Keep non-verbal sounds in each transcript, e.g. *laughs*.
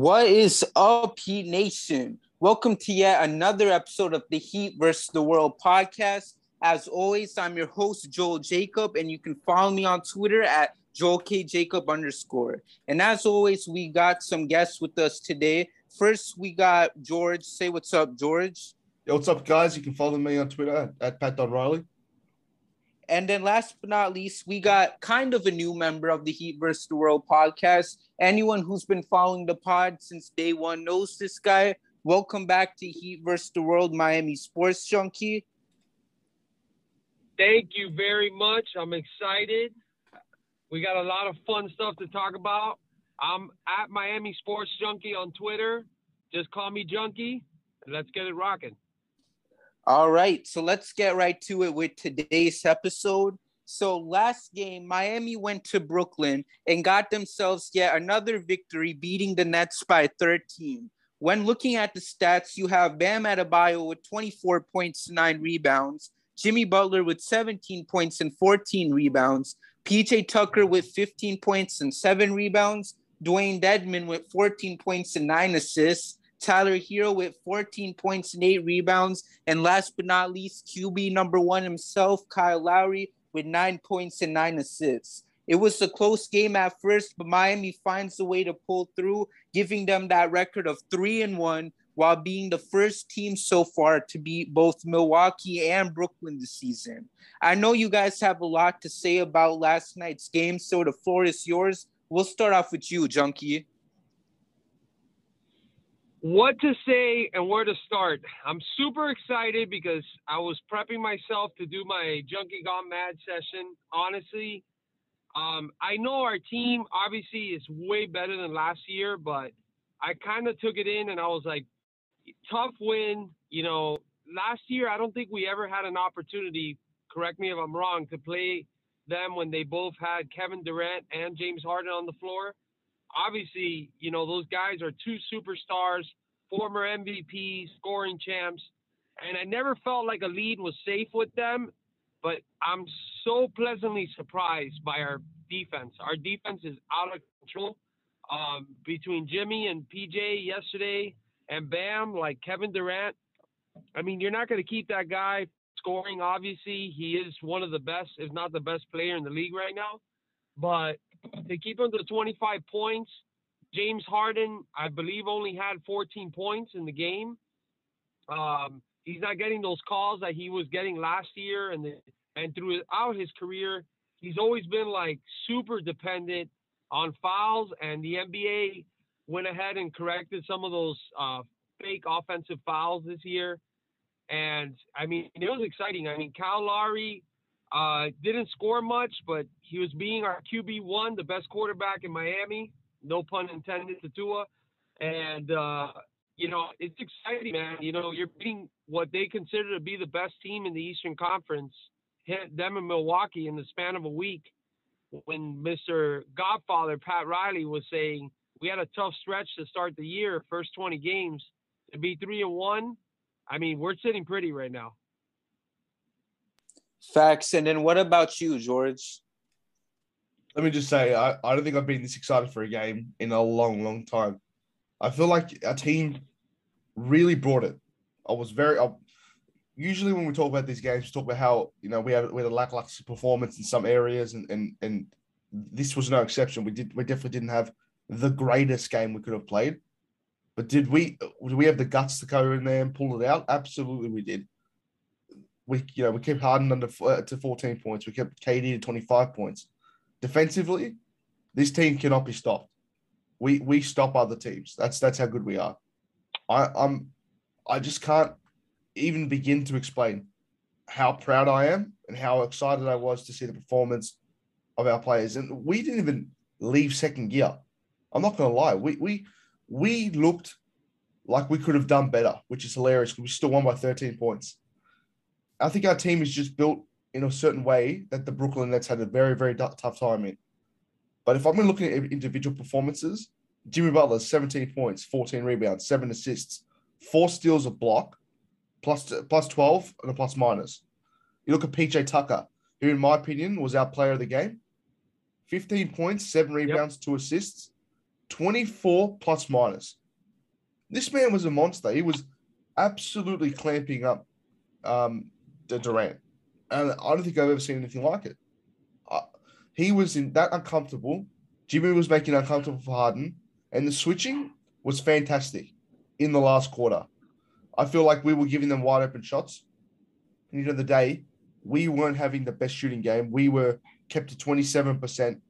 What is up, Heat Nation? Welcome to yet another episode of the Heat versus the World podcast. As always, I'm your host, Joel Jacob, and you can follow me on Twitter at Joel K. Jacob underscore. And as always, we got some guests with us today. First, we got George. Say what's up, George. Yo, what's up, guys? You can follow me on Twitter at, at pat.riley. And then last but not least, we got kind of a new member of the Heat vs. the World podcast. Anyone who's been following the pod since day one knows this guy. Welcome back to Heat vs. the World Miami Sports Junkie. Thank you very much. I'm excited. We got a lot of fun stuff to talk about. I'm at Miami Sports Junkie on Twitter. Just call me Junkie. Let's get it rocking. All right, so let's get right to it with today's episode. So last game, Miami went to Brooklyn and got themselves yet another victory, beating the Nets by 13. When looking at the stats, you have Bam Adebayo with 24 points, nine rebounds, Jimmy Butler with 17 points and 14 rebounds, PJ Tucker with 15 points and seven rebounds, Dewayne Dedmon with 14 points and nine assists, Tyler Herro with 14 points and eight rebounds. And last but not least, QB number one himself, Kyle Lowry, with nine points and nine assists. It was a close game at first, but Miami finds a way to pull through, giving them that record of three and one while being the first team so far to beat both Milwaukee and Brooklyn this season. I know you guys have a lot to say about last night's game, so the floor is yours. We'll start off with you, Junkie what to say and where to start. I'm super excited because I was prepping myself to do my Junkie Gone Mad session. Honestly, um, I know our team obviously is way better than last year, but I kind of took it in and I was like, tough win. You know, last year I don't think we ever had an opportunity. Correct me if I'm wrong to play them when they both had Kevin Durant and James Harden on the floor obviously, you know, those guys are two superstars, former MVP, scoring champs, and I never felt like a lead was safe with them. But I'm so pleasantly surprised by our defense. Our defense is out of control. Um, between Jimmy and PJ yesterday and Bam, like Kevin Durant, I mean, you're not going to keep that guy scoring. Obviously, he is one of the best, if not the best player in the league right now. But to keep him to 25 points. James Harden, I believe, only had 14 points in the game. Um, he's not getting those calls that he was getting last year, and the, and throughout his career, he's always been like super dependent on fouls. And the NBA went ahead and corrected some of those uh, fake offensive fouls this year. And I mean, it was exciting. I mean, Kyle Lowry uh, didn't score much, but he was being our QB one, the best quarterback in Miami. No pun intended to Tua. And uh, you know, it's exciting, man. You know, you're beating what they consider to be the best team in the Eastern Conference, hit them in Milwaukee in the span of a week. When Mr. Godfather Pat Riley was saying we had a tough stretch to start the year, first 20 games, to be three and one. I mean, we're sitting pretty right now. Facts. And then what about you, George? Let me just say, I, I don't think I've been this excited for a game in a long, long time. I feel like our team really brought it. I was very. I, usually, when we talk about these games, we talk about how you know we had we had a lackluster performance in some areas, and and and this was no exception. We did we definitely didn't have the greatest game we could have played, but did we did we have the guts to go in there and pull it out? Absolutely, we did we you know we kept Harden under uh, to 14 points. We kept KD to 25 points. Defensively, this team cannot be stopped. We we stop other teams. That's that's how good we are. I I'm I just can't even begin to explain how proud I am and how excited I was to see the performance of our players. And we didn't even leave second gear. I'm not going to lie. We we we looked like we could have done better, which is hilarious because we still won by 13 points. I think our team is just built in a certain way that the Brooklyn Nets had a very, very tough time in. But if I'm looking at individual performances, Jimmy Butler, 17 points, 14 rebounds, seven assists, four steals a block, plus, plus 12 and a plus minus. You look at PJ Tucker, who, in my opinion, was our player of the game 15 points, seven rebounds, yep. two assists, 24 plus minus. This man was a monster. He was absolutely clamping up um, Durant. And I don't think I've ever seen anything like it. He was in that uncomfortable. Jimmy was making uncomfortable for Harden. And the switching was fantastic in the last quarter. I feel like we were giving them wide open shots. And you know, the day, we weren't having the best shooting game. We were kept to 27%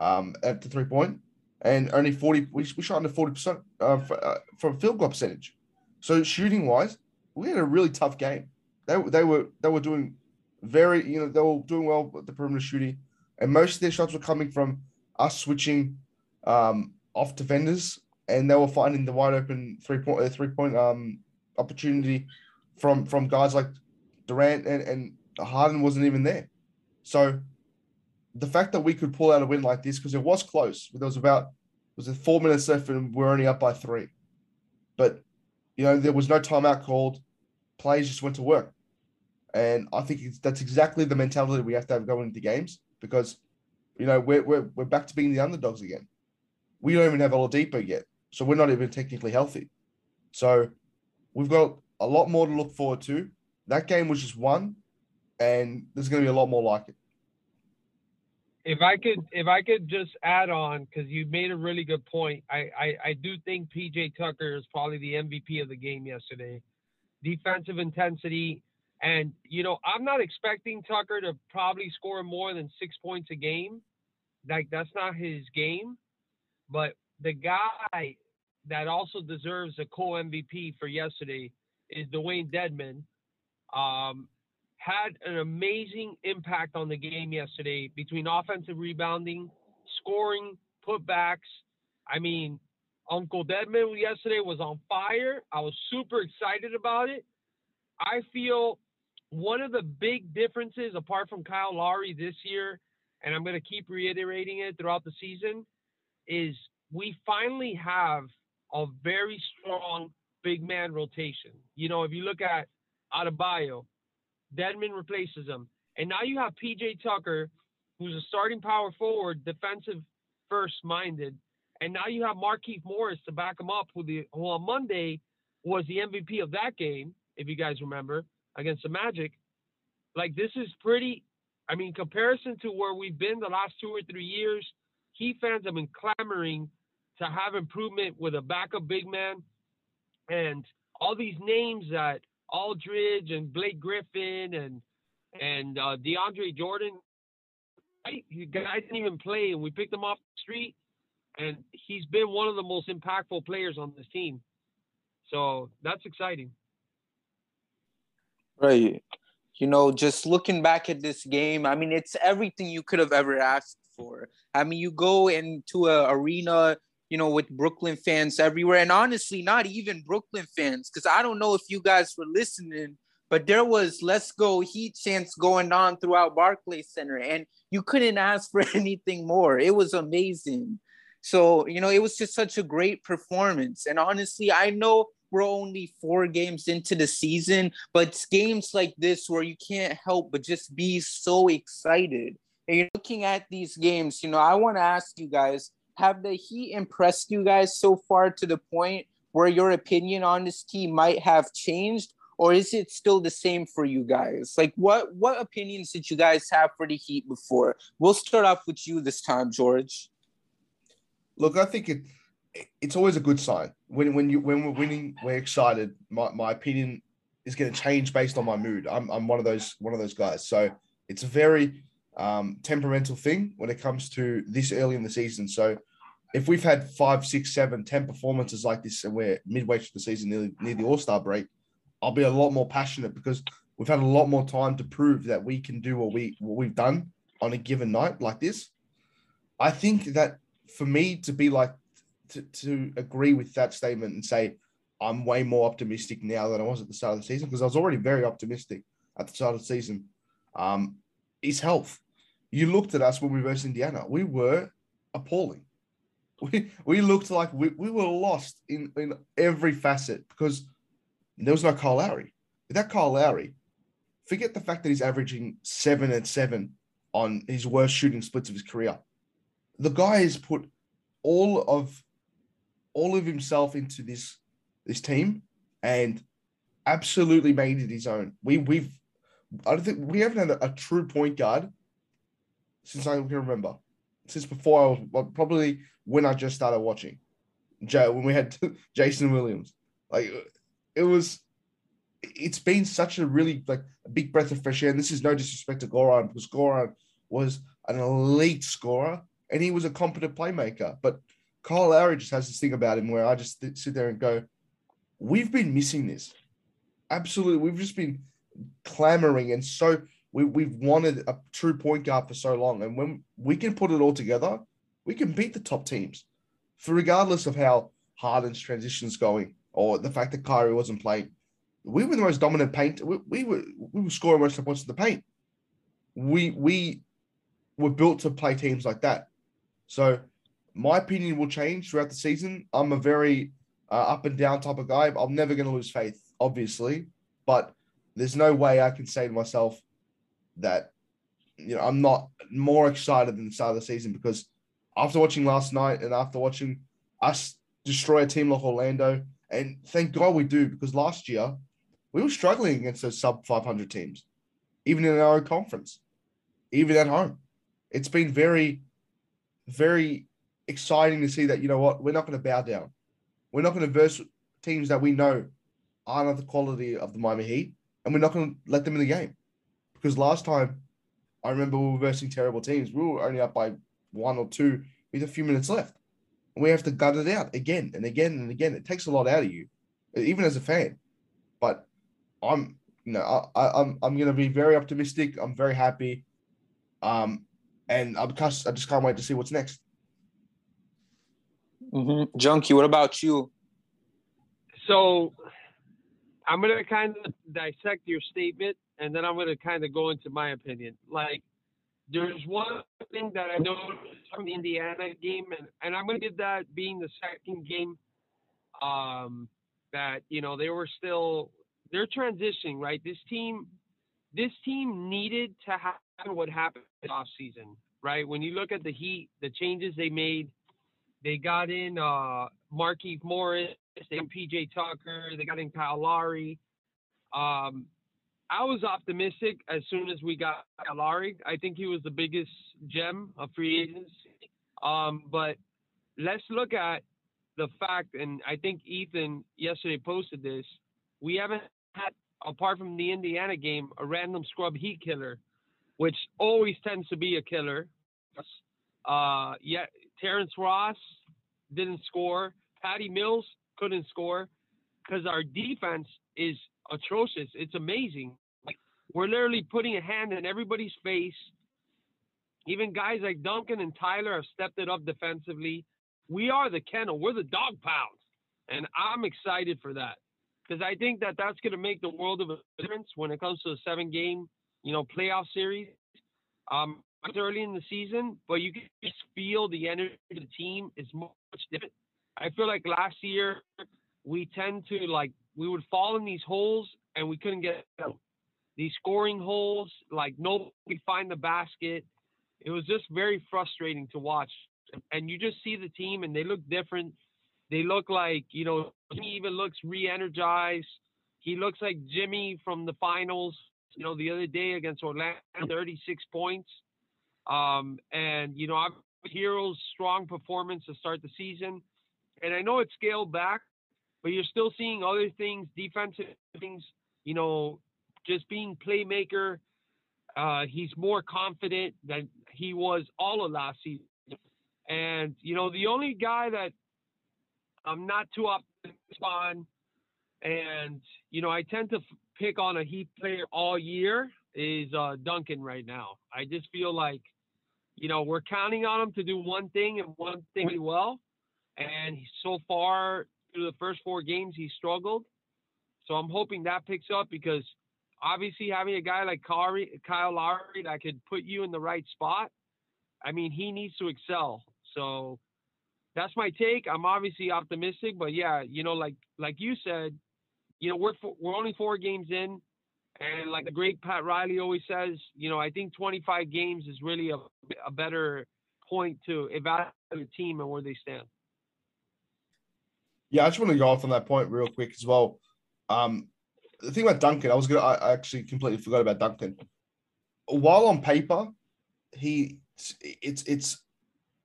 um, at the three point and only 40, we, we shot under 40% uh, for, uh, from field goal percentage. So shooting wise, we had a really tough game. They, they were they were doing very you know they were doing well with the perimeter shooting, and most of their shots were coming from us switching um, off defenders, and they were finding the wide open three point uh, three point um, opportunity from from guys like Durant and, and Harden wasn't even there. So the fact that we could pull out a win like this because it was close. There was about was it four minutes left and we're only up by three, but you know there was no timeout called. Players just went to work, and I think that's exactly the mentality we have to have going into games because you know we're we're we're back to being the underdogs again. We don't even have Oladipo yet, so we're not even technically healthy. So we've got a lot more to look forward to. That game was just one, and there's going to be a lot more like it if I could if I could just add on because you made a really good point. I, I I do think PJ Tucker is probably the MVP of the game yesterday. Defensive intensity, and you know I'm not expecting Tucker to probably score more than six points a game. Like that's not his game. But the guy that also deserves a co MVP for yesterday is Dewayne Dedmon. Um, had an amazing impact on the game yesterday between offensive rebounding, scoring, putbacks. I mean, Uncle Dedmon yesterday was on fire. I was super excited about it. I feel one of the big differences, apart from Kyle Lowry this year, and I'm going to keep reiterating it throughout the season, is we finally have a very strong big man rotation. You know, if you look at Adebayo, Dedmon replaces him. And now you have PJ Tucker, who's a starting power forward, defensive first minded. And now you have Markieff Morris to back him up, who, the, who on Monday was the MVP of that game, if you guys remember, against the Magic. Like, this is pretty, I mean, comparison to where we've been the last two or three years, Heat fans have been clamoring to have improvement with a backup big man. And all these names that Aldridge and Blake Griffin and and uh, DeAndre Jordan. Right? The guy didn't even play, and we picked him off the street, and he's been one of the most impactful players on this team. So that's exciting. Right. You know, just looking back at this game, I mean, it's everything you could have ever asked for. I mean, you go into an arena you know, with Brooklyn fans everywhere. And honestly, not even Brooklyn fans, because I don't know if you guys were listening, but there was let's go Heat chants going on throughout Barclays Center. And you couldn't ask for *laughs* anything more. It was amazing. So, you know, it was just such a great performance. And honestly, I know we're only four games into the season, but it's games like this where you can't help but just be so excited. And you're looking at these games, you know, I want to ask you guys have the Heat impressed you guys so far to the point where your opinion on this team might have changed, or is it still the same for you guys? Like, what what opinions did you guys have for the Heat before? We'll start off with you this time, George. Look, I think it it's always a good sign when when you when we're winning, we're excited. My my opinion is going to change based on my mood. I'm I'm one of those one of those guys. So it's a very um, temperamental thing when it comes to this early in the season. So if we've had five, six, seven, ten performances like this, and we're midway through the season, near, near the All Star break, I'll be a lot more passionate because we've had a lot more time to prove that we can do what we what we've done on a given night like this. I think that for me to be like to, to agree with that statement and say I'm way more optimistic now than I was at the start of the season because I was already very optimistic at the start of the season. Um, is health. You looked at us when we versus Indiana. We were appalling. *laughs* We we looked like we, we were lost in, in every facet because there was no Kyle Lowry. Without Kyle Lowry, forget the fact that he's averaging seven and seven on his worst shooting splits of his career. The guy has put all of all of himself into this this team and absolutely made it his own. We we've I don't think we haven't had a, a true point guard since I can remember. Since before I was well, probably when I just started watching. Joe, when we had *laughs* Jason Williams. Like it was it's been such a really like a big breath of fresh air. And this is no disrespect to Goran because Goran was an elite scorer and he was a competent playmaker. But Kyle Lowry just has this thing about him where I just sit there and go, we've been missing this. Absolutely. We've just been clamoring and so we, we've wanted a true point guard for so long. And when we can put it all together, we can beat the top teams. For regardless of how Harden's transition's going or the fact that Kyrie wasn't playing, we were the most dominant paint. We, we were we were scoring most of the points in the paint. We we were built to play teams like that. So my opinion will change throughout the season. I'm a very uh, up and down type of guy. I'm never going to lose faith, obviously, but there's no way I can say to myself that you know I'm not more excited than the start of the season because after watching last night and after watching us destroy a team like Orlando, and thank God we do because last year we were struggling against those sub 500 teams, even in our own conference, even at home. It's been very, very exciting to see that, you know what, we're not going to bow down. We're not going to verse teams that we know aren't of the quality of the Miami Heat, and we're not going to let them in the game. Because last time, I remember we were versing terrible teams. We were only up by one or two with a few minutes left. And we have to gut it out again and again and again. It takes a lot out of you, even as a fan. But I'm you know I, I I'm I'm gonna be very optimistic. I'm very happy, um, and I'm just I just can't wait to see what's next. Mm-hmm. Junkie, what about you? So I'm gonna kind of dissect your statement, and then I'm gonna kind of go into my opinion. Like, there's one thing that I noticed from the Indiana game, and, and I'm gonna give that being the second game. Um, that you know they were still they're transitioning, right? This team, this team needed to happen what happened off season, right? When you look at the Heat, the changes they made, they got in uh Markieff Morris, got PJ Tucker, they got in Kyle Lowry. Um, I was optimistic as soon as we got Kyle Lowry. I think he was the biggest gem of free agency. Um, but let's look at the fact, and I think Ethan yesterday posted this. We haven't had, apart from the Indiana game, a random scrub heat killer, which always tends to be a killer. Uh, yeah, Terrence Ross didn't score. Patty Mills couldn't score because our defense is atrocious. It's amazing. Like we're literally putting a hand in everybody's face. Even guys like Duncan and Tyler have stepped it up defensively. We are the kennel. We're the dog pound, and I'm excited for that because I think that that's going to make the world of a difference when it comes to a seven game, you know, playoff series. Um, early in the season, but you can just feel the energy of the team is much different. I feel like last year we tend to like we would fall in these holes and we couldn't get out. These scoring holes, like nobody find the basket. It was just very frustrating to watch. And you just see the team and they look different they look like, you know, he even looks re-energized. He looks like Jimmy from the finals, you know, the other day against Orlando, 36 points. Um, and, you know, Herro's strong performance to start the season. And I know it's scaled back, but you're still seeing other things, defensive things, you know, just being playmaker. Uh, he's more confident than he was all of last season. And, you know, the only guy that I'm not too optimistic on, and you know I tend to pick on a Heat player all year is uh, Duncan right now. I just feel like you know we're counting on him to do one thing and one thing really well, and so far through the first four games he struggled. So I'm hoping that picks up because obviously having a guy like Kyle Lowry that could put you in the right spot, I mean, he needs to excel. So that's my take. I'm obviously optimistic, but yeah, you know, like like you said, you know, we're we're only four games in, and like the great Pat Riley always says, you know, I think 25 games is really a, a better point to evaluate a team and where they stand. Yeah, I just want to go off on that point real quick as well. Um, the thing about Duncan, I was gonna, I actually completely forgot about Duncan. While on paper, he it's it's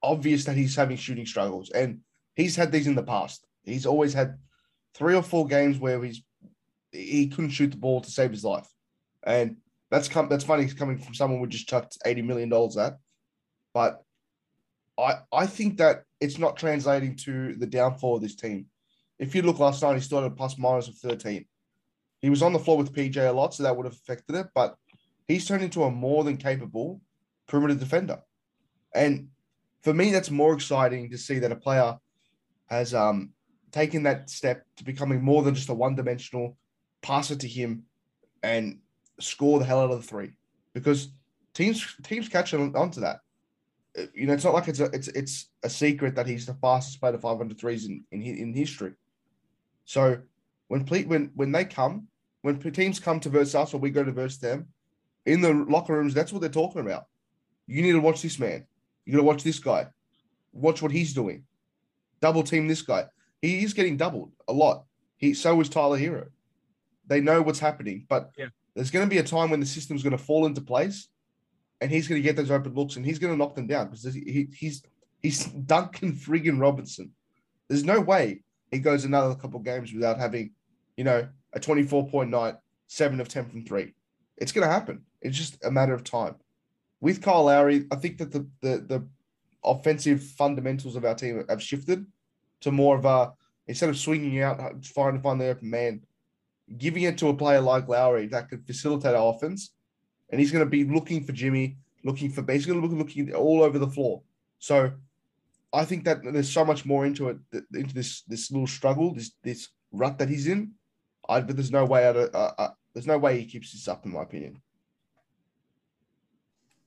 obvious that he's having shooting struggles, and he's had these in the past. He's always had three or four games where he's he couldn't shoot the ball to save his life, and that's come that's funny coming from someone we just chucked eighty million dollars at, but I I think that it's not translating to the downfall of this team. If you look last night, he started plus minus of thirteen. He was on the floor with PJ a lot, so that would have affected it, but he's turned into a more than capable perimeter defender. And for me, that's more exciting to see that a player has um, taken that step to becoming more than just a one dimensional passer to him and score the hell out of the three because teams teams catch on to that. Uh, you know, it's not like it's a it's it's a secret that he's the fastest player to 500 threes in in, in history. So when when when they come, when teams come to verse us or we go to verse them, in the locker rooms, that's what they're talking about. You need to watch this man. You got to watch this guy. Watch what he's doing. Double team this guy. He is getting doubled a lot. He so is Tyler Herro. They know what's happening, but yeah. there's going to be a time when the system's going to fall into place, and he's going to get those open looks, and he's going to knock them down because he, he's he's Duncan friggin' Robinson. There's no way he goes another couple games without having, you know, a 24 point night, seven of 10 from three. It's going to happen. It's just a matter of time with Kyle Lowry, I think that the, the the offensive fundamentals of our team have shifted to more of a instead of swinging out, trying to find the open man, giving it to a player like Lowry that could facilitate our offense, and he's going to be looking for Jimmy, looking for basically looking all over the floor. So, I think that there's so much more into it, into this this little struggle, this this rut that he's in. I but there's no way out of uh, uh, there's no way he keeps this up, in my opinion.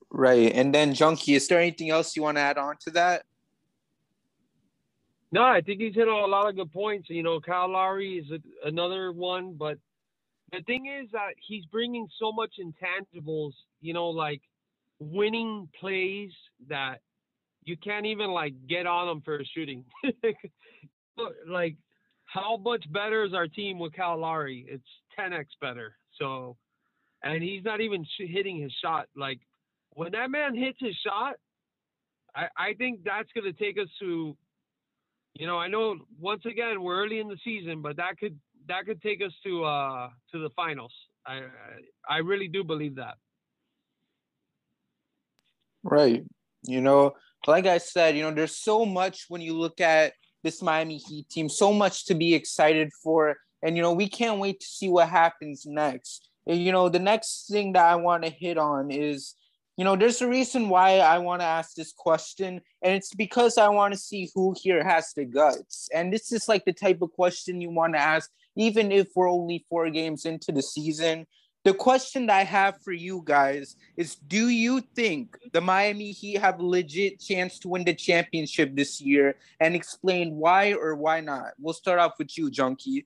Right. And then Junkie, is there anything else you want to add on to that? No, I think he's hit a lot of good points. You know, Kyle Lowry is a, another one, but the thing is that he's bringing so much intangibles, you know, like winning plays that you can't even like get on him for shooting. *laughs* like, how much better is our team with Kyle Lowry? It's 10x better. So, and he's not even sh- hitting his shot. Like, when that man hits his shot, I, I think that's going to take us to, you know, I know once again we're early in the season, but that could that could take us to uh to the finals. I I really do believe that. Right. You know, like I said, you know, there's so much when you look at this Miami Heat team, so much to be excited for. And, you know, we can't wait to see what happens next. And, you know, the next thing that I want to hit on is you know, there's a reason why I want to ask this question, and it's because I want to see who here has the guts. And this is like the type of question you want to ask, even if we're only four games into the season. The question that I have for you guys is Do you think the Miami Heat have a legit chance to win the championship this year? And explain why or why not. We'll start off with you, Junkie.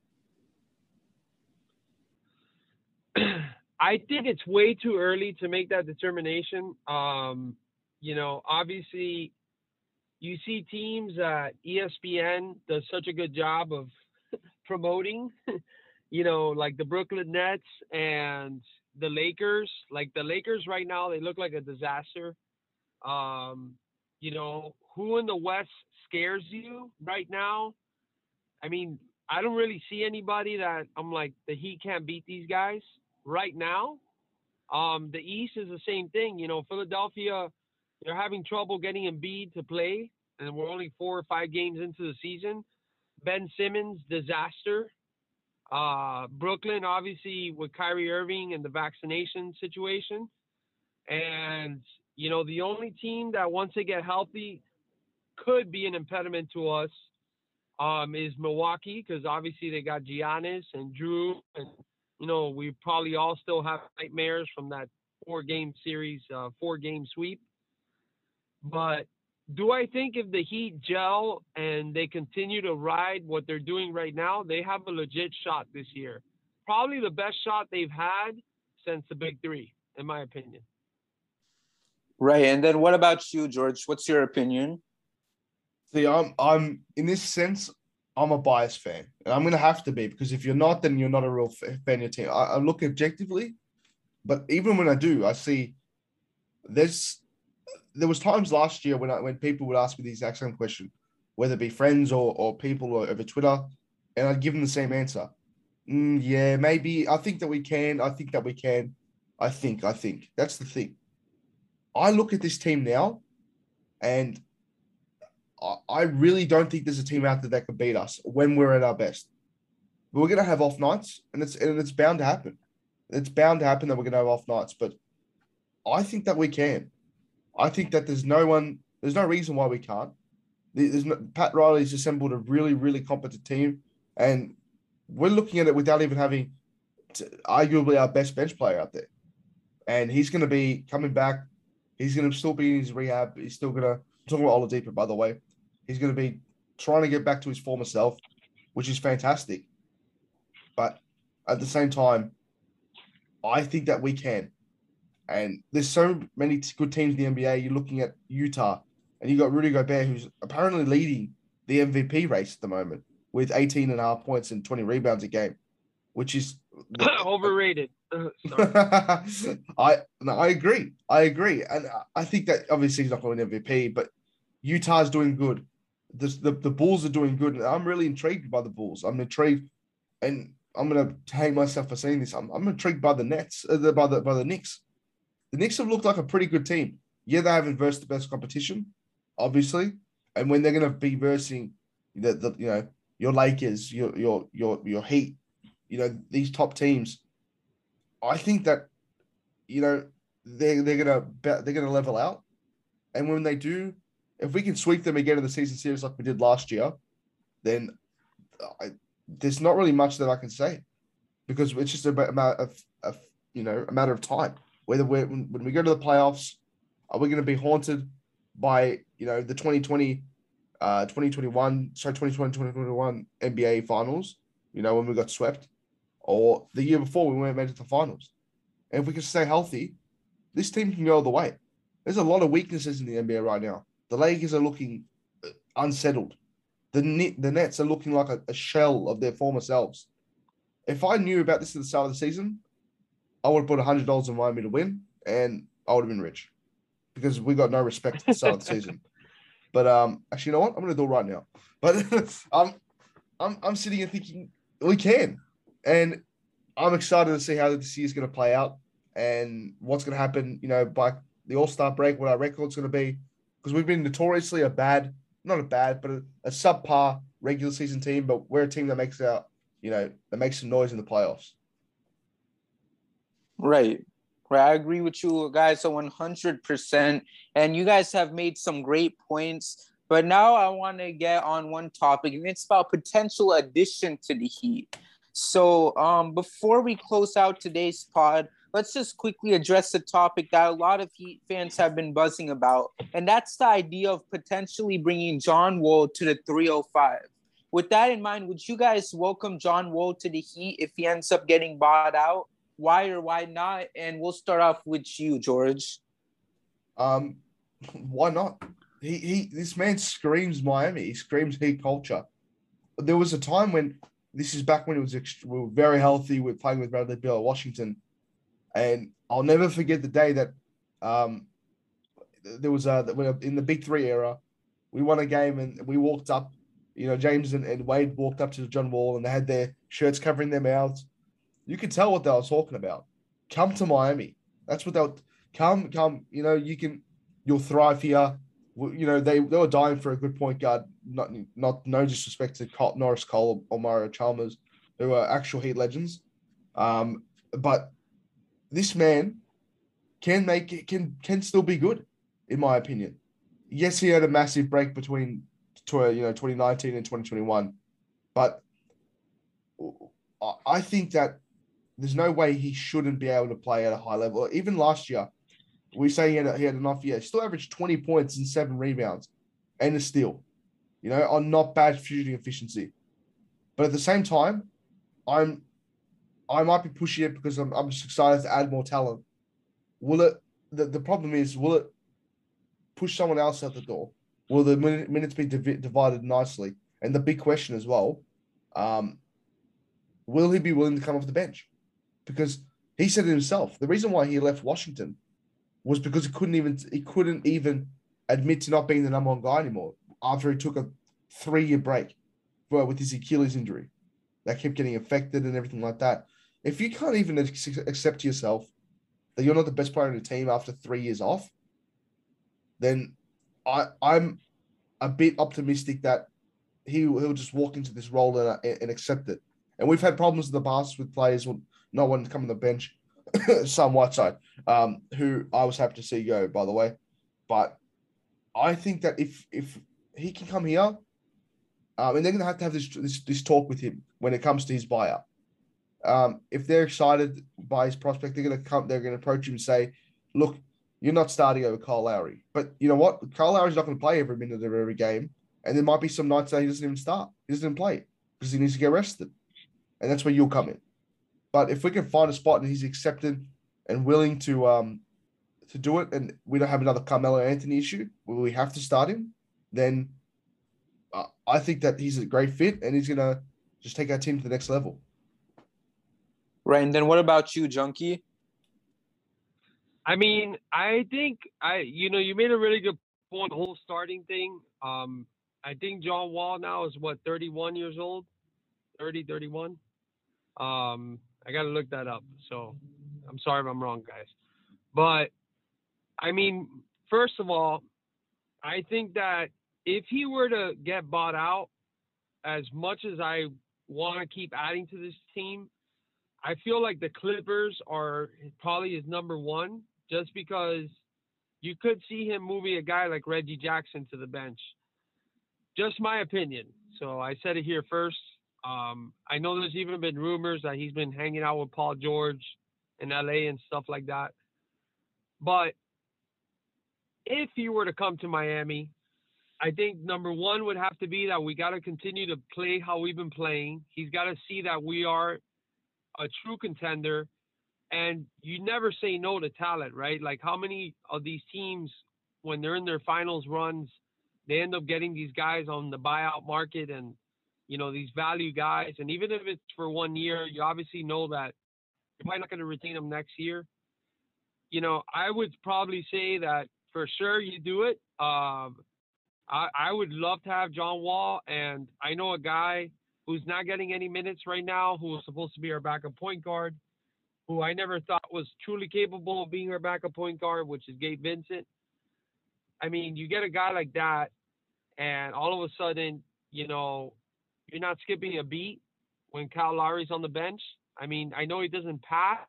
*clears throat* I think it's way too early to make that determination. Um, you know, obviously, you see teams that ESPN does such a good job of promoting. *laughs* you know, like the Brooklyn Nets and the Lakers. Like the Lakers right now, they look like a disaster. Um, you know, who in the West scares you right now? I mean, I don't really see anybody that I'm like the Heat can't beat these guys right now. Um, the East is the same thing. You know, Philadelphia, they're having trouble getting Embiid to play, and we're only four or five games into the season. Ben Simmons, disaster. Uh, Brooklyn, obviously, with Kyrie Irving and the vaccination situation. And, you know, the only team that once they get healthy could be an impediment to us um, is Milwaukee because obviously they got Giannis and Jrue and you know we probably all still have nightmares from that four game series, uh, four game sweep. But do I think if the Heat gel and they continue to ride what they're doing right now, they have a legit shot this year? Probably the best shot they've had since the Big Three, in my opinion. Right. And then what about you, George? What's your opinion? See, I'm I'm in this sense, I'm a biased fan, and I'm gonna have to be because if you're not, then you're not a real fan of your team. I, I look objectively, but even when I do, I see there's there was times last year when I when people would ask me the exact same question, whether it be friends or or people or over Twitter, and I'd give them the same answer. Mm, yeah, maybe I think that we can. I think that we can. I think. I think that's the thing. I look at this team now, and I really don't think there's a team out there that could beat us when we're at our best. We're gonna have off nights, and it's and it's bound to happen. It's bound to happen that we're gonna have off nights, but I think that we can. I think that there's no one, there's no reason why we can't. There's no, Pat Riley's assembled a really, really competent team, and we're looking at it without even having to, arguably our best bench player out there. And he's going to be coming back. He's going to still be in his rehab. He's still going to, talking about Oladipo, by the way. He's going to be trying to get back to his former self, which is fantastic. But at the same time, I think that we can. And there's so many good teams in the NBA. You're looking at Utah, and you got Rudy Gobert, who's apparently leading the MVP race at the moment with 18 and a half points and 20 rebounds a game, which is *coughs* overrated. *laughs* I no, I agree. I agree, and I think that obviously he's not going to win MVP, but Utah's doing good. The, the the Bulls are doing good, I'm really intrigued by the Bulls. I'm intrigued, and I'm gonna hang myself for saying this. I'm, I'm intrigued by the Nets, uh, by the by the Knicks. The Knicks have looked like a pretty good team. Yeah, they haven't versed the best competition, obviously, and when they're gonna be versing the, the you know your Lakers, your your your your Heat, you know these top teams, I think that you know they they're gonna they're gonna level out, and when they do, if we can sweep them again in the season series like we did last year, then I, there's not really much that I can say because it's just a matter of, of you know a matter of time whether we're when, when we go to the playoffs, are we going to be haunted by you know the 2020, uh, 2021, sorry 2020 2021 NBA finals, you know when we got swept, or the year before we weren't made it to the finals, and if we can stay healthy, this team can go all the way. There's a lot of weaknesses in the NBA right now. The Lakers are looking uh, unsettled. The the Nets are looking like a, a shell of their former selves. If I knew about this at the start of the season, I would have put hundred dollars on Miami to win, and I would have been rich because we got no respect at the start of the season. *laughs* But um, actually, you know what? I'm going to do it right now. But *laughs* I'm, I'm, I'm sitting here thinking we can, and I'm excited to see how this year is going to play out and what's going to happen. You know, by the All Star break, what our record's going to be, because we've been notoriously a bad, not a bad, but a, a subpar regular season team. But we're a team that makes out, you know, that makes some noise in the playoffs. Right. Right. I agree with you guys 100%. And you guys have made some great points. But now I want to get on one topic, and it's about potential addition to the Heat. So um, before we close out today's pod, let's just quickly address the topic that a lot of Heat fans have been buzzing about, and that's the idea of potentially bringing John Wall to the 305. With that in mind, would you guys welcome John Wall to the Heat if he ends up getting bought out? why or why not? And we'll start off with you, George. Um, why not? He he. This man screams Miami. He screams Heat culture. There was a time when this is back when it was ext- we were very healthy. We are playing with Bradley Beal at Washington, and I'll never forget the day that um, there was a in the Big Three era, we won a game and we walked up. You know, James and, and Wade walked up to John Wall and they had their shirts covering their mouths you could tell what they were talking about. Come to Miami. That's what they'll come. Come. You know, you can. You'll thrive here. You know, they they were dying for a good point guard. Not not no disrespect to Norris Cole or Mario Chalmers, who are actual Heat legends. Um, but this man can make can can still be good, in my opinion. Yes, he had a massive break between you know 2019 and 2021. But I think that there's no way he shouldn't be able to play at a high level. Even last year, we say he had, he had an off year. He still averaged 20 points and seven rebounds and a steal, you know, on not bad shooting efficiency. But at the same time, I'm I might be pushing it because I'm, I'm just excited to add more talent. Will it? The, the problem is, will it push someone else out the door? Will the minutes be div- divided nicely? And the big question as well, um, will he be willing to come off the bench? Because he said it himself. The reason why he left Washington was because he couldn't even he couldn't even admit to not being the number one guy anymore after he took a three year break with his Achilles injury that kept getting affected and everything like that. If you can't even accept yourself that you're not the best player in the team after three years off, then I I'm a bit optimistic that he he'll just walk into this role and, and accept it. And we've had problems in the past with players with no one coming the bench. *coughs* Sam Whiteside, um, who I was happy to see go, by the way. But I think that if if he can come here, um, and they're going to have to have this, this this talk with him when it comes to his buyout. Um, if they're excited by his prospect, they're going to come. They're going to approach him and say, "Look, you're not starting over Kyle Lowry, but you know what? Kyle Lowry's not going to play every minute of every game, and there might be some nights that he doesn't even start. He doesn't even play because he needs to get rested, and that's where you'll come in. But if we can find a spot and he's accepted and willing to um to do it, and we don't have another Carmelo Anthony issue where we have to start him, then uh, I think that he's a great fit and he's gonna just take our team to the next level. Right, and then what about you, Junkie? I mean, I think I, you know, you made a really good point. The whole starting thing. Um, I think John Wall now is what 31 years old, 30, 31. Um, I got to look that up. So I'm sorry if I'm wrong, guys. But I mean, first of all, I think that if he were to get bought out, as much as I want to keep adding to this team, I feel like the Clippers are probably his number one just because you could see him moving a guy like Reggie Jackson to the bench. Just my opinion. So I said it here first. Um, I know there's even been rumors that he's been hanging out with Paul George in LA and stuff like that. But if he were to come to Miami, I think number one would have to be that we got to continue to play how we've been playing. He's got to see that we are a true contender. And you never say no to talent, right? Like how many of these teams, when they're in their finals runs, they end up getting these guys on the buyout market and you know, these value guys. And even if it's for one year, you obviously know that you're probably not going to retain them next year. You know, I would probably say that for sure you do it. Um, I, I would love to have John Wall, and I know a guy who's not getting any minutes right now, who was supposed to be our backup point guard, who I never thought was truly capable of being our backup point guard, which is Gabe Vincent. I mean, you get a guy like that, and all of a sudden, you know, you're not skipping a beat when Kyle Lowry's on the bench. I mean, I know he doesn't pass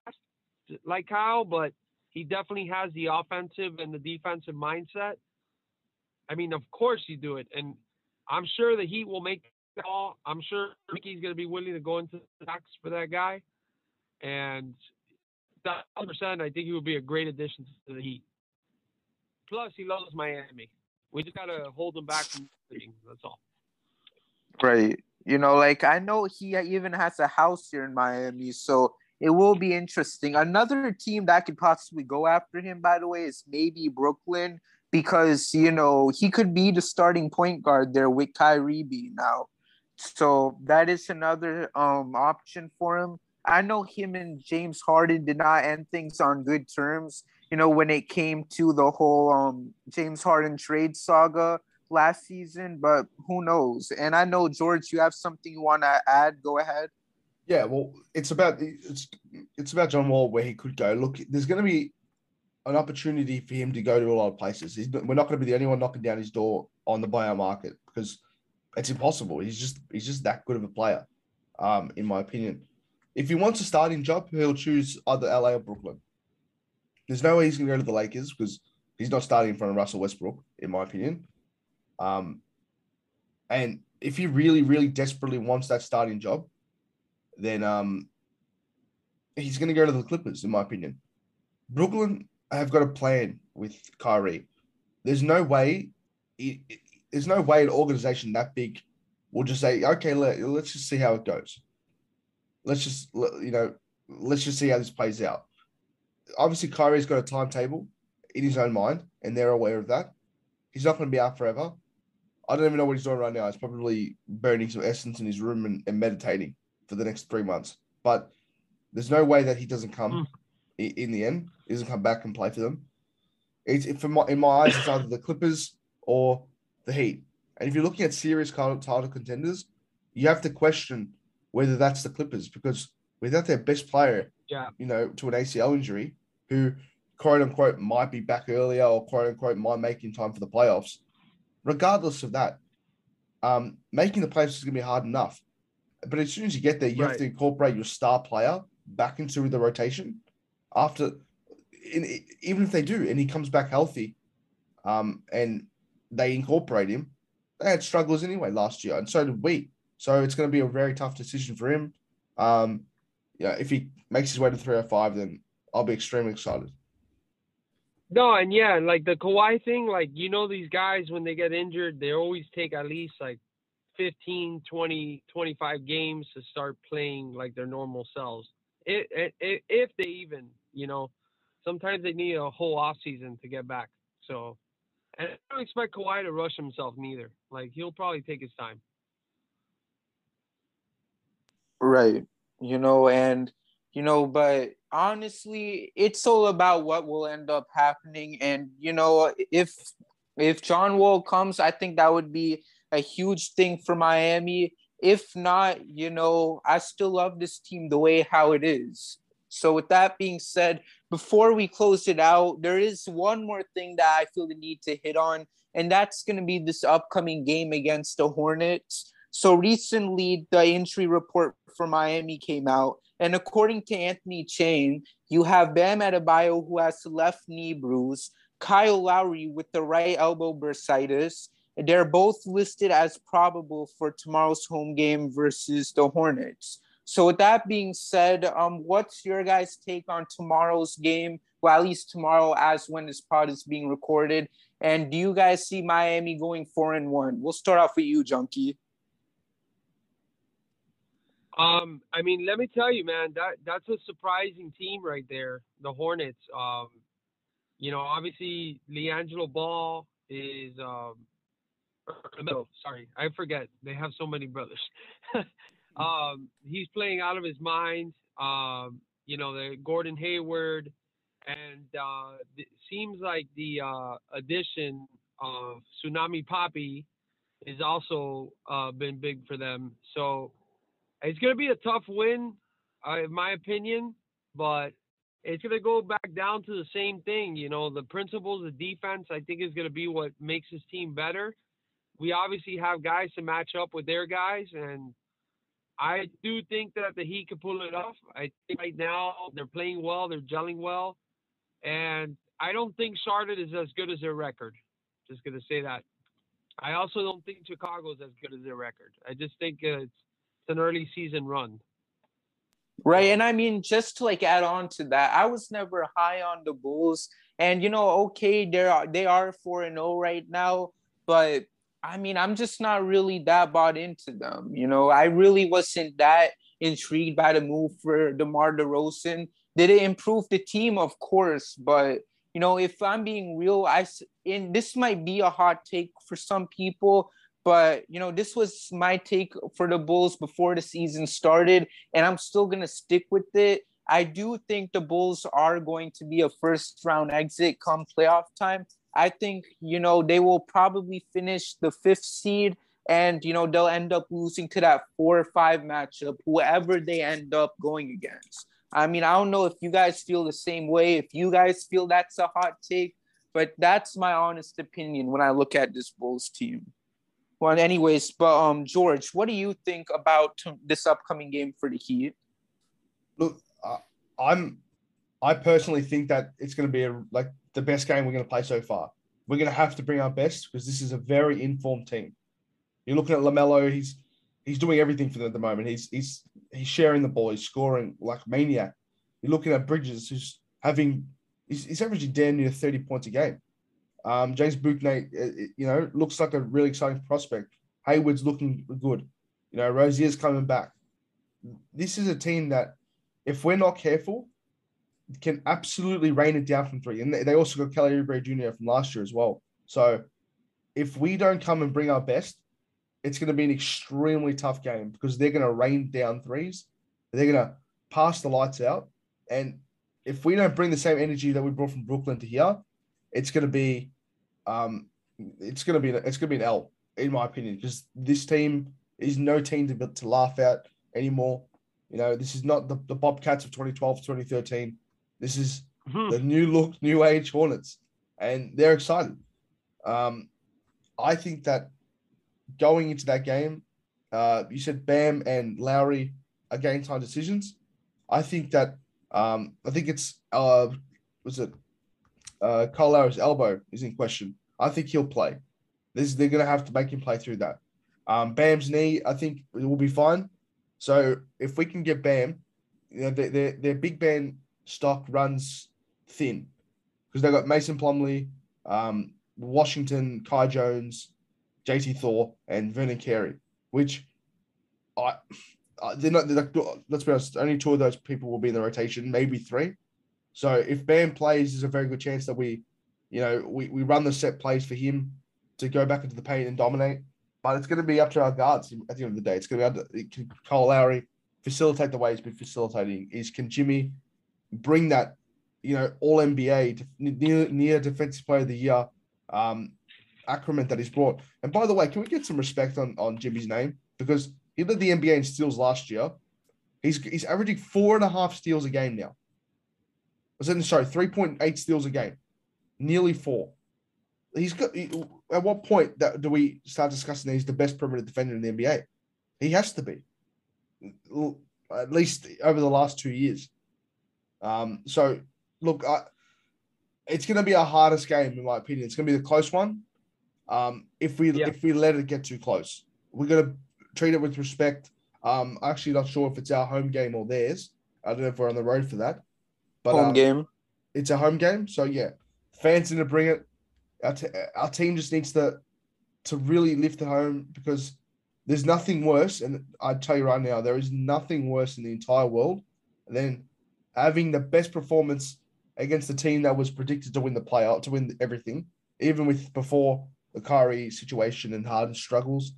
like Kyle, but he definitely has the offensive and the defensive mindset. I mean, of course you do it, and I'm sure the Heat will make the call. I'm sure Mickey's going to be willing to go into the box for that guy, and that percent, I think he would be a great addition to the Heat. Plus, he loves Miami. We just got to hold him back from winning. That's all. Right. You know, like I know he even has a house here in Miami, so it will be interesting. Another team that could possibly go after him, by the way, is maybe Brooklyn because you know he could be the starting point guard there with Kyrie B now. So that is another um option for him. I know him and James Harden did not end things on good terms. You know, when it came to the whole um James Harden trade saga, last season, but who knows? And I know George, you have something you want to add. Go ahead. Yeah, well, it's about it's it's about John Wall where he could go. Look, there's going to be an opportunity for him to go to a lot of places. We're not going to be the only one knocking down his door on the buyout market because it's impossible. He's just he's just that good of a player, um, in my opinion. If he wants a starting job, he'll choose either LA or Brooklyn. There's no way he's to go to the Lakers because he's not starting in front of Russell Westbrook, in my opinion. Um, And if he really, really desperately wants that starting job, then um, he's to go to the Clippers, in my opinion. Brooklyn have got a plan with Kyrie. There's no way, it, it, there's no way an organization that big will just say, okay, let, let's just see how it goes. Let's just, you know, let's just see how this plays out. Obviously, Kyrie's got a timetable in his own mind, and they're aware of that. He's not going to be out forever. I don't even know what he's doing right now. He's probably burning some essence in his room and, and meditating for the next three months. But there's no way that he doesn't come mm. in, the end. He doesn't come back and play for them. It's for my, in my eyes, it's either the Clippers or the Heat. And if you're looking at serious title contenders, you have to question whether that's the Clippers because without their best player, yeah, you know, to an ACL injury, who quote unquote might be back earlier or quote unquote might make in time for the playoffs. Regardless of that, um, making the playoffs is going to be hard enough. But as soon as you get there, you right. have to incorporate your star player back into the rotation. After, in, even if they do, and he comes back healthy, um, and they incorporate him, they had struggles anyway last year, and so did we. So it's going to be a very tough decision for him. Um, yeah, if he makes his way to 305, then I'll be extremely excited. No, and yeah, like the Kawhi thing, like you know these guys when they get injured, they always take at least like 15, 20, 25 games to start playing like their normal selves. It, it, if they even, you know, sometimes they need a whole off season to get back. So, and I don't expect Kawhi to rush himself neither. Like he'll probably take his time. Right. You know, and you know, but honestly, it's all about what will end up happening. And you know, if if John Wall comes, I think that would be a huge thing for Miami. If not, you know, I still love this team the way how it is. So with that being said, before we close it out, there is one more thing that I feel the need to hit on, and that's going to be this upcoming game against the Hornets. So recently, the injury report for Miami came out, and according to Anthony Chiang, you have Bam Adebayo who has left knee bruise, Kyle Lowry with the right elbow bursitis. They're both listed as probable for tomorrow's home game versus the Hornets. So with that being said, um, what's your guys' take on tomorrow's game? Well, at least tomorrow, as when this pod is being recorded. And do you guys see Miami going four and one? We'll start off with you, Junkie. Um, I mean, let me tell you, man, that that's a surprising team right there, the Hornets. Um, you know, obviously, LiAngelo Ball is um, no, sorry, I forget. They have so many brothers. *laughs* um, he's playing out of his mind. Um, you know, the Gordon Hayward, and uh, it seems like the uh, addition of Tsunami Papi has also uh, been big for them. So it's going to be a tough win, uh, in my opinion, but it's going to go back down to the same thing. You know, the principles of defense, I think, is going to be what makes this team better. We obviously have guys to match up with their guys, and I do think that the Heat can pull it off. I think right now they're playing well, they're gelling well, and I don't think Charlotte is as good as their record. Just to say that. I also don't think Chicago is as good as their record. I just think it's an early season run. Right. And I mean, just to like add on to that, I was never high on the Bulls. And you know, okay, they are they are 4 and 0 right now, but I mean, I'm just not really that bought into them. You know, I really wasn't that intrigued by the move for DeMar DeRozan. Did it improve the team? Of course, but you know, if I'm being real, I and this might be a hot take for some people, but you know, this was my take for the Bulls before the season started, and I'm still gonna stick with it. I do think the Bulls are going to be a first round exit come playoff time. I think, you know, they will probably finish the fifth seed and, you know, they'll end up losing to that four or five matchup, whoever they end up going against. I mean, I don't know if you guys feel the same way, if you guys feel that's a hot take, but that's my honest opinion when I look at this Bulls team. Well, anyways, but um, George, what do you think about this upcoming game for the Heat? Look, uh, I'm, I personally think that it's going to be a like the best game we're going to play so far. We're going to have to bring our best because this is a very informed team. You're looking at Lamelo. He's he's doing everything for them at the moment. He's he's he's sharing the ball. He's scoring like maniac. You're looking at Bridges, who's having he's, he's averaging damn near 30 points a game. Um, James Bouknight, you know, looks like a really exciting prospect. Hayward's looking good. You know, Rozier's coming back. This is a team that, if we're not careful, can absolutely rain it down from three. And they also got Kelly Oubre Jr. from last year as well. So if we don't come and bring our best, it's going to be an extremely tough game because they're going to rain down threes. They're going to pass the lights out. And if we don't bring the same energy that we brought from Brooklyn to here, it's going to be, um, it's going to be, it's going to be an L in my opinion because this team is no team to, to laugh at anymore. You know, this is not the, the Bobcats of 2012, 2013. This is mm-hmm. the new look, new age Hornets, and they're excited. Um, I think that going into that game, uh, you said Bam and Lowry are game time decisions. I think that um, I think it's uh, was it uh, Kyle Lowry's elbow is in question. I think he'll play. This they're gonna have to make him play through that. Um, Bam's knee, I think, will be fine. So if we can get Bam, you know, their their, their big band stock runs thin because they've got Mason Plumlee, um, Washington, Kai Jones, JT Thor, and Vernon Carey, which I they're not. They're let's be honest. Only two of those people will be in the rotation, maybe three. So if Bam plays, there's a very good chance that we, you know, we, we run the set plays for him to go back into the paint and dominate. But it's going to be up to our guards at the end of the day. It's going to be up to, can Kyle Lowry facilitate the way he's been facilitating. Is can Jimmy bring that, you know, all NBA near, near defensive player of the year um, accrement that he's brought. And by the way, can we get some respect on, on Jimmy's name? Because he led the NBA in steals last year. He's he's averaging four and a half steals a game now. Was it sorry, 3.8 steals a game. Nearly four. He's got he, at what point that do we start discussing that he's the best perimeter defender in the NBA? He has to be. At least over the last two years. Um, so look, I, it's going to be a hardest game in my opinion. It's going to be the close one. Um, if we yeah. if we let it get too close, we're going to treat it with respect. Um, I'm actually not sure if it's our home game or theirs. I don't know if we're on the road for that. But home um, game. It's a home game, so yeah, fans need to bring it. Our, t- our team just needs to to really lift it home because there's nothing worse, and I tell you right now, there is nothing worse in the entire world than having the best performance against the team that was predicted to win the playoff, to win everything, even with before the Kyrie situation and Harden struggles,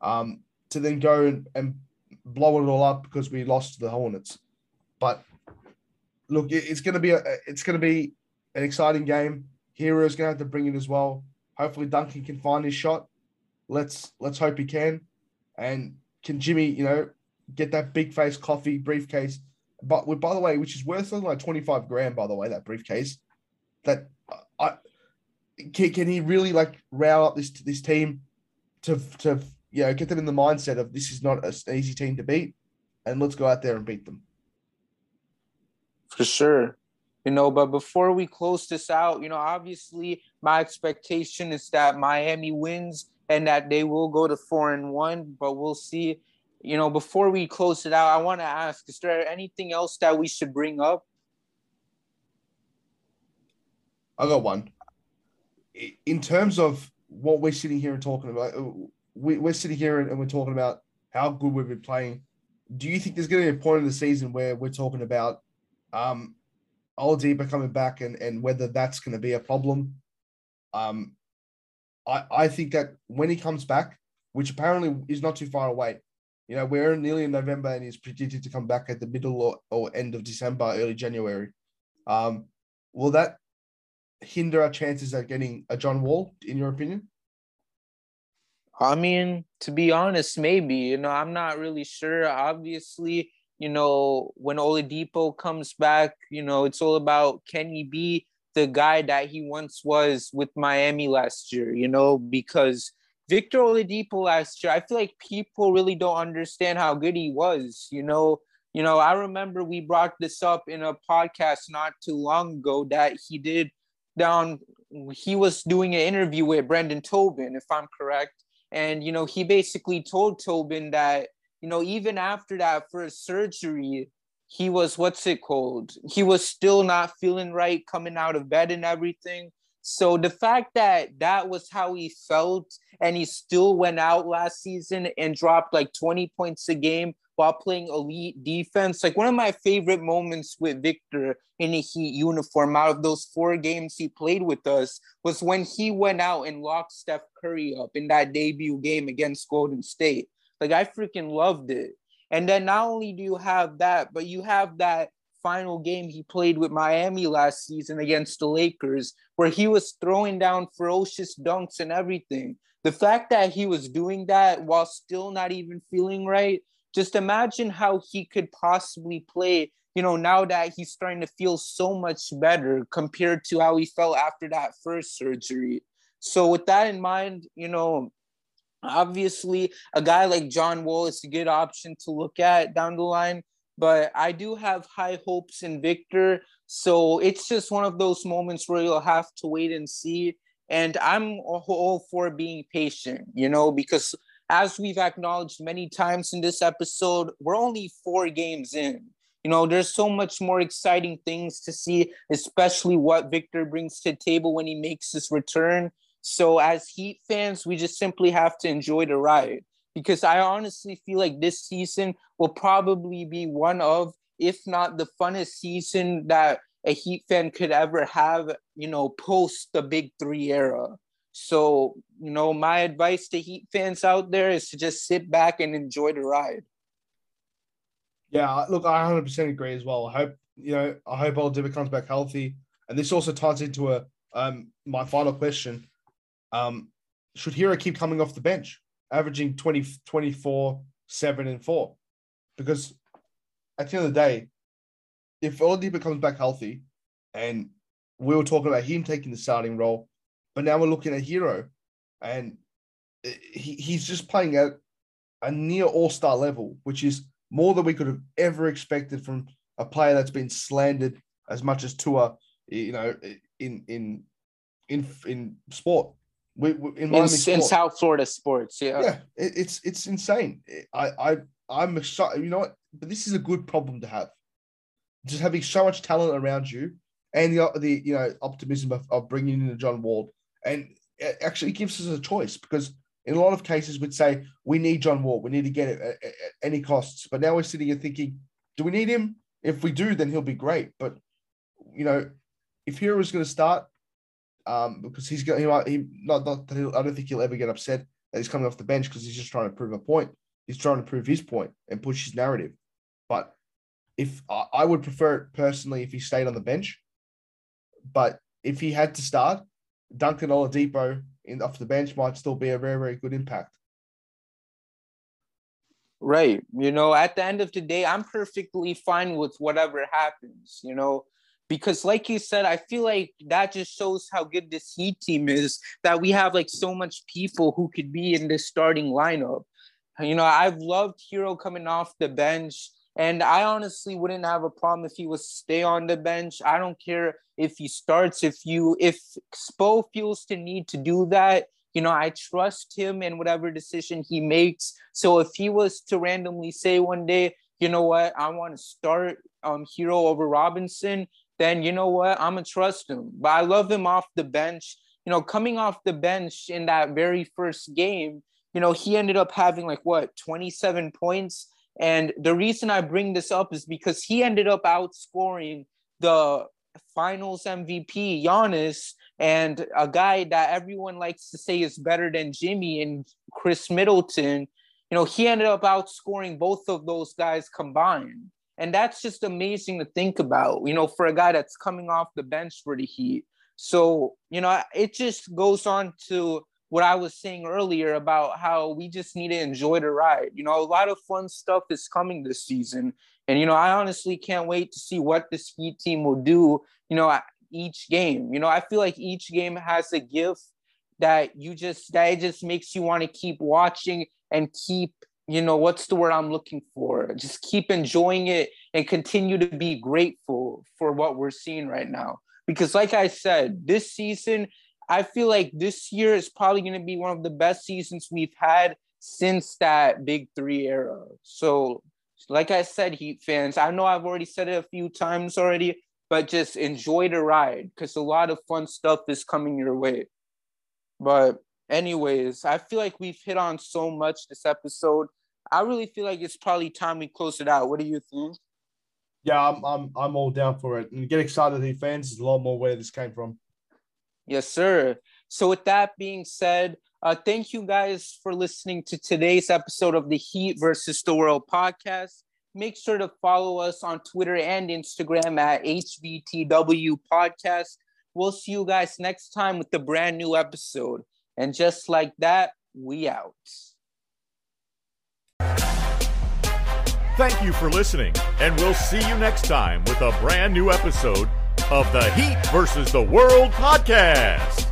um, to then go and, and blow it all up because we lost to the Hornets. But look, it, it's to be a, it's to be an exciting game. Herro's going to have to bring it as well. Hopefully, Duncan can find his shot. Let's let's hope he can. And can Jimmy, you know, get that big face coffee briefcase but by the way, which is worth something like 25 grand, by the way, that briefcase. That I can, can he really like row up this this team to to you know get them in the mindset of this is not an easy team to beat, and let's go out there and beat them. For sure. You know, but before we close this out, you know, obviously my expectation is that Miami wins and that they will go to four and one, but we'll see you know, before we close it out, I want to ask: Is there anything else that we should bring up? I got one. In terms of what we're sitting here and talking about, we, we're sitting here and we're talking about how good we've been playing. Do you think there's going to be a point in the season where we're talking about um, Oladipo coming back and, and whether that's going to be a problem? Um, I, I think that when he comes back, which apparently is not too far away, you know, we're nearly in November and he's predicted to come back at the middle or, or end of December, early January. Um, will that hinder our chances at getting a John Wall, in your opinion? I mean, to be honest, maybe. You know, I'm not really sure. Obviously, you know, when Oladipo comes back, you know, it's all about can he be the guy that he once was with Miami last year, you know, because Victor Oladipo last year, I feel like people really don't understand how good he was. You know, you know, I remember we brought this up in a podcast not too long ago that he did down. He was doing an interview with Brendan Tobin, if I'm correct, And, you know, he basically told Tobin that, you know, even after that first surgery, he was, what's it called? He was still not feeling right coming out of bed and everything. So the fact that that was how he felt and he still went out last season and dropped like 20 points a game while playing elite defense. Like one of my favorite moments with Victor in a Heat uniform out of those four games he played with us was when he went out and locked Steph Curry up in that debut game against Golden State. Like I freaking loved it. And then not only do you have that, but you have that final game he played with Miami last season against the Lakers, where he was throwing down ferocious dunks and everything. The fact that he was doing that while still not even feeling right just imagine how he could possibly play you know now that he's starting to feel so much better compared to how he felt after that first surgery so with that in mind you know obviously a guy like john wall is a good option to look at down the line but i do have high hopes in victor so it's just one of those moments where you'll have to wait and see and i'm all for being patient you know because as we've acknowledged many times in this episode, we're only four games in. You know, there's so much more exciting things to see, especially what Victor brings to the table when he makes his return. So, as Heat fans, we just simply have to enjoy the ride because I honestly feel like this season will probably be one of, if not the funnest season that a Heat fan could ever have, you know, post the Big Three era. So, you know, my advice to Heat fans out there is to just sit back and enjoy the ride. Yeah, look, I 100% agree as well. I hope, you know, I hope Oladipo comes back healthy. And this also ties into a um my final question. Um, should Herro keep coming off the bench, averaging 20, 24, 7, and 4? Because at the end of the day, if Oladipo comes back healthy, and we were talking about him taking the starting role, but now we're looking at Herro, and he, he's just playing at a near all star level, which is more than we could have ever expected from a player that's been slandered as much as Tua, you know, in in in in sport. We, we in, in, sport. in, South Florida sports, yeah, yeah, it, it's it's insane. I I I'm excited. You know what? But this is a good problem to have. Just having so much talent around you, and the the you know optimism of, of bringing in a John Wall and it actually gives us a choice because in a lot of cases we'd say we need John Wall, we need to get it at, at, any costs. But now we're sitting here thinking, do we need him? If we do, then he'll be great. But you know, if Herro is going to start, um, because he's going, he might, he not, not I don't think he'll ever get upset that he's coming off the bench because he's just trying to prove a point. He's trying to prove his point and push his narrative. But if I, would prefer it personally if he stayed on the bench, but if he had to start, Duncan Oladipo in off the bench might still be a very, very good impact. Right. You know, at the end of the day, I'm perfectly fine with whatever happens, you know, because like you said, I feel like that just shows how good this Heat team is that we have like so much people who could be in this starting lineup. You know, I've loved Herro coming off the bench. And I honestly wouldn't have a problem if he was stay on the bench. I don't care if he starts. If you if Spo feels to need to do that, you know, I trust him in whatever decision he makes. So if he was to randomly say one day, you know what, I want to start um Herro over Robinson, then you know what, I'm gonna trust him. But I love him off the bench. You know, coming off the bench in that very first game, you know, he ended up having like what 27 points and the reason I bring this up is because he ended up outscoring the finals MVP, Giannis, and a guy that everyone likes to say is better than Jimmy and Khris Middleton. You know, he ended up outscoring both of those guys combined. And that's just amazing to think about, you know, for a guy that's coming off the bench for the Heat. So, you know, it just goes on to what I was saying earlier about how we just need to enjoy the ride. You know, a lot of fun stuff is coming this season. And, you know, I honestly can't wait to see what this Heat team will do, you know, each game. You know, I feel like each game has a gift that you just, that it just makes you want to keep watching and keep, you know, what's the word I'm looking for? Just keep enjoying it and continue to be grateful for what we're seeing right now. Because, like I said, this season, I feel like this year is probably going to be one of the best seasons we've had since that big three era. So, like I said, Heat fans, I know I've already said it a few times already, but just enjoy the ride because a lot of fun stuff is coming your way. But, anyways, I feel like we've hit on so much this episode. I really feel like it's probably time we close it out. What do you think? Yeah, I'm I'm I'm all down for it. And get excited, Heat fans. There's a lot more where this came from. Yes, sir. So, with that being said, uh, thank you guys for listening to today's episode of the Heat versus the World podcast. Make sure to follow us on Twitter and Instagram at HVTW Podcast. We'll see you guys next time with the brand new episode. And just like that, we out. Thank you for listening, and we'll see you next time with a brand new episode of the Heat versus the World podcast.